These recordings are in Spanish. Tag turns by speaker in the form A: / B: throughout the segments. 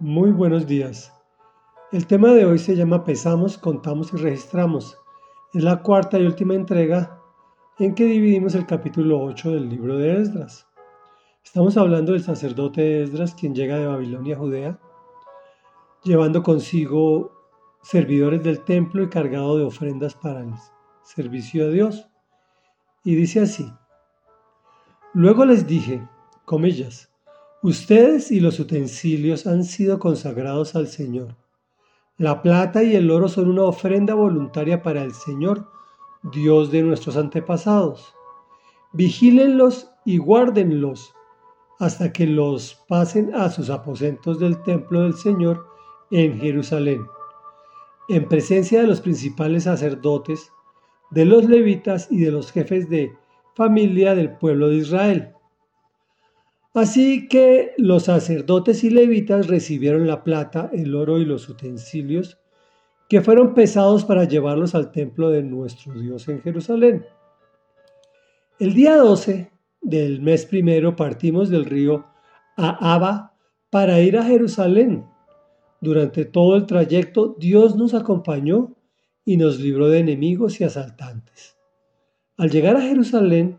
A: Muy buenos días. El tema de hoy se llama Pesamos, contamos y registramos. Es la cuarta y última entrega en que dividimos el capítulo 8 del libro de Esdras. Estamos hablando del sacerdote Esdras, quien llega de Babilonia a Judea, llevando consigo servidores del templo y cargado de ofrendas para el servicio a Dios. Y dice así, Luego les dije, comillas, Ustedes y los utensilios han sido consagrados al Señor. La plata y el oro son una ofrenda voluntaria para el Señor, Dios de nuestros antepasados. Vigílenlos y guárdenlos hasta que los pasen a sus aposentos del templo del Señor en Jerusalén, en presencia de los principales sacerdotes, de los levitas y de los jefes de familia del pueblo de Israel Así que los sacerdotes y levitas recibieron la plata, el oro y los utensilios que fueron pesados para llevarlos al templo de nuestro Dios en Jerusalén. El día 12 del mes primero partimos del río Ahaba para ir a Jerusalén. Durante todo el trayecto Dios nos acompañó y nos libró de enemigos y asaltantes. Al llegar a Jerusalén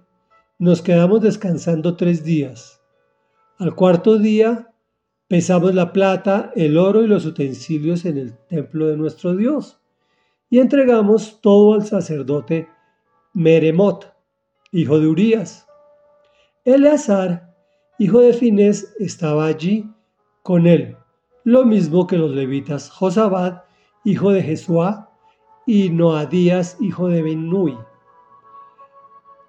A: nos quedamos descansando tres días al cuarto día pesamos la plata, el oro y los utensilios en el templo de nuestro Dios y entregamos todo al sacerdote Meremot, hijo de Urías. Eleazar, hijo de Finés, estaba allí con él, lo mismo que los levitas Josabad, hijo de Jesuá, y Noadías, hijo de Benui.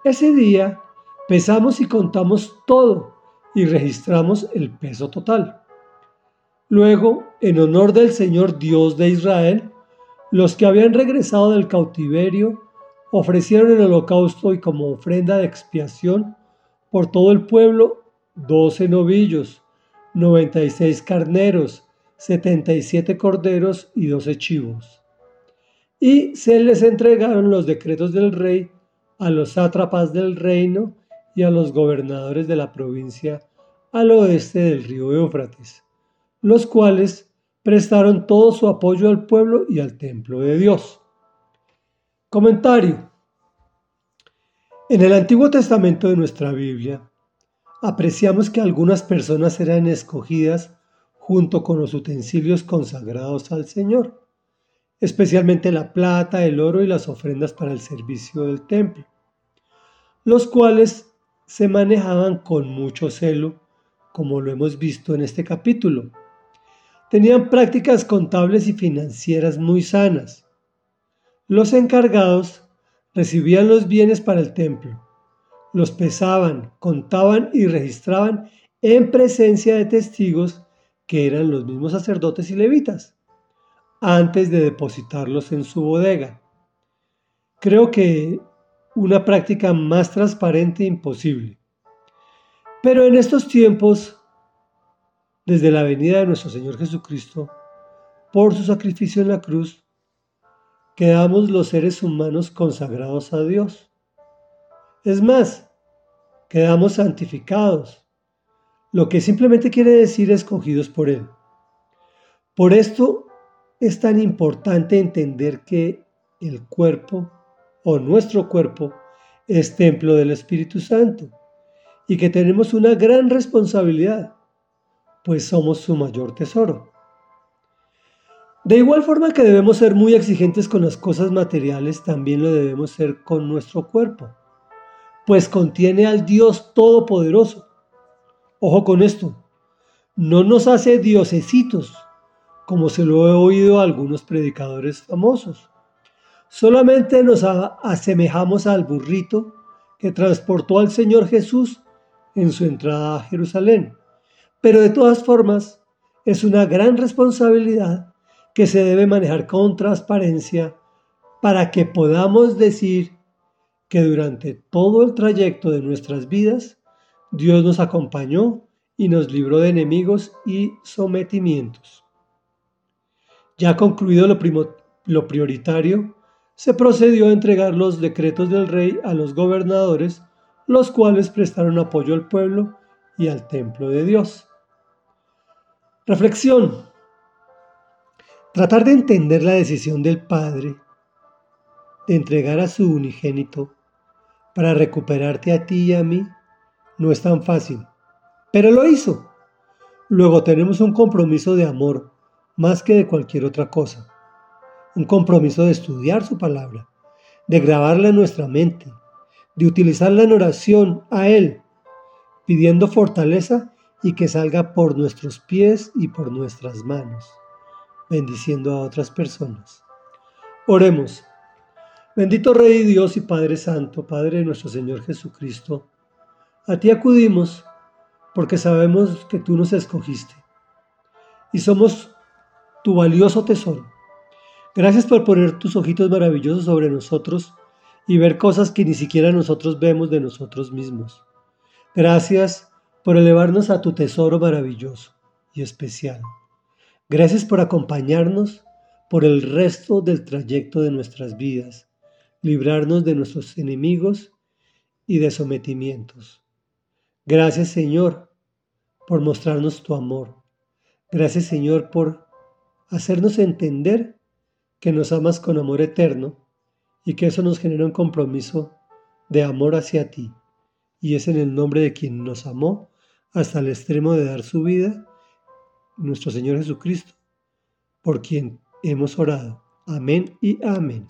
A: Ese día pesamos y contamos todo y registramos el peso total. Luego, en honor del Señor Dios de Israel, los que habían regresado del cautiverio ofrecieron el holocausto y como ofrenda de expiación por todo el pueblo doce novillos, noventa y seis carneros, setenta y siete corderos y doce chivos. Y se les entregaron los decretos del rey a los sátrapas del reino y a los gobernadores de la provincia al oeste del río Éufrates, los cuales prestaron todo su apoyo al pueblo y al templo de Dios. Comentario. En el Antiguo Testamento de nuestra Biblia, apreciamos que algunas personas eran escogidas junto con los utensilios consagrados al Señor, especialmente la plata, el oro y las ofrendas para el servicio del templo, los cuales se manejaban con mucho celo, como lo hemos visto en este capítulo. Tenían prácticas contables y financieras muy sanas. Los encargados recibían los bienes para el templo, los pesaban, contaban y registraban en presencia de testigos que eran los mismos sacerdotes y levitas, antes de depositarlos en su bodega. Creo que una práctica más transparente imposible. Pero en estos tiempos, desde la venida de nuestro Señor Jesucristo, por su sacrificio en la cruz, quedamos los seres humanos consagrados a Dios. Es más, quedamos santificados, lo que simplemente quiere decir escogidos por Él. Por esto es tan importante entender que el cuerpo o nuestro cuerpo es templo del Espíritu Santo y que tenemos una gran responsabilidad, pues somos su mayor tesoro. De igual forma que debemos ser muy exigentes con las cosas materiales, también lo debemos ser con nuestro cuerpo, pues contiene al Dios Todopoderoso. Ojo con esto, no nos hace diosesitos, como se lo he oído a algunos predicadores famosos. Solamente nos asemejamos al burrito que transportó al Señor Jesús en su entrada a Jerusalén. Pero de todas formas, es una gran responsabilidad que se debe manejar con transparencia para que podamos decir que durante todo el trayecto de nuestras vidas, Dios nos acompañó y nos libró de enemigos y sometimientos. Ya concluido lo, lo prioritario, se procedió a entregar los decretos del rey a los gobernadores, los cuales prestaron apoyo al pueblo y al templo de Dios. Reflexión. Tratar de entender la decisión del Padre de entregar a su unigénito para recuperarte a ti y a mí no es tan fácil, pero lo hizo. Luego tenemos un compromiso de amor más que de cualquier otra cosa. Un compromiso de estudiar su palabra, de grabarla en nuestra mente, de utilizarla en oración a Él, pidiendo fortaleza y que salga por nuestros pies y por nuestras manos, bendiciendo a otras personas. Oremos. Bendito Rey Dios y Padre Santo, Padre de nuestro Señor Jesucristo, a ti acudimos porque sabemos que tú nos escogiste y somos tu valioso tesoro. Gracias por poner tus ojitos maravillosos sobre nosotros y ver cosas que ni siquiera nosotros vemos de nosotros mismos. Gracias por elevarnos a tu tesoro maravilloso y especial. Gracias por acompañarnos por el resto del trayecto de nuestras vidas, librarnos de nuestros enemigos y de sometimientos. Gracias Señor por mostrarnos tu amor. Gracias Señor por hacernos entender que nos amas con amor eterno y que eso nos genera un compromiso de amor hacia ti. Y es en el nombre de quien nos amó hasta el extremo de dar su vida, nuestro Señor Jesucristo, por quien hemos orado. Amén y amén.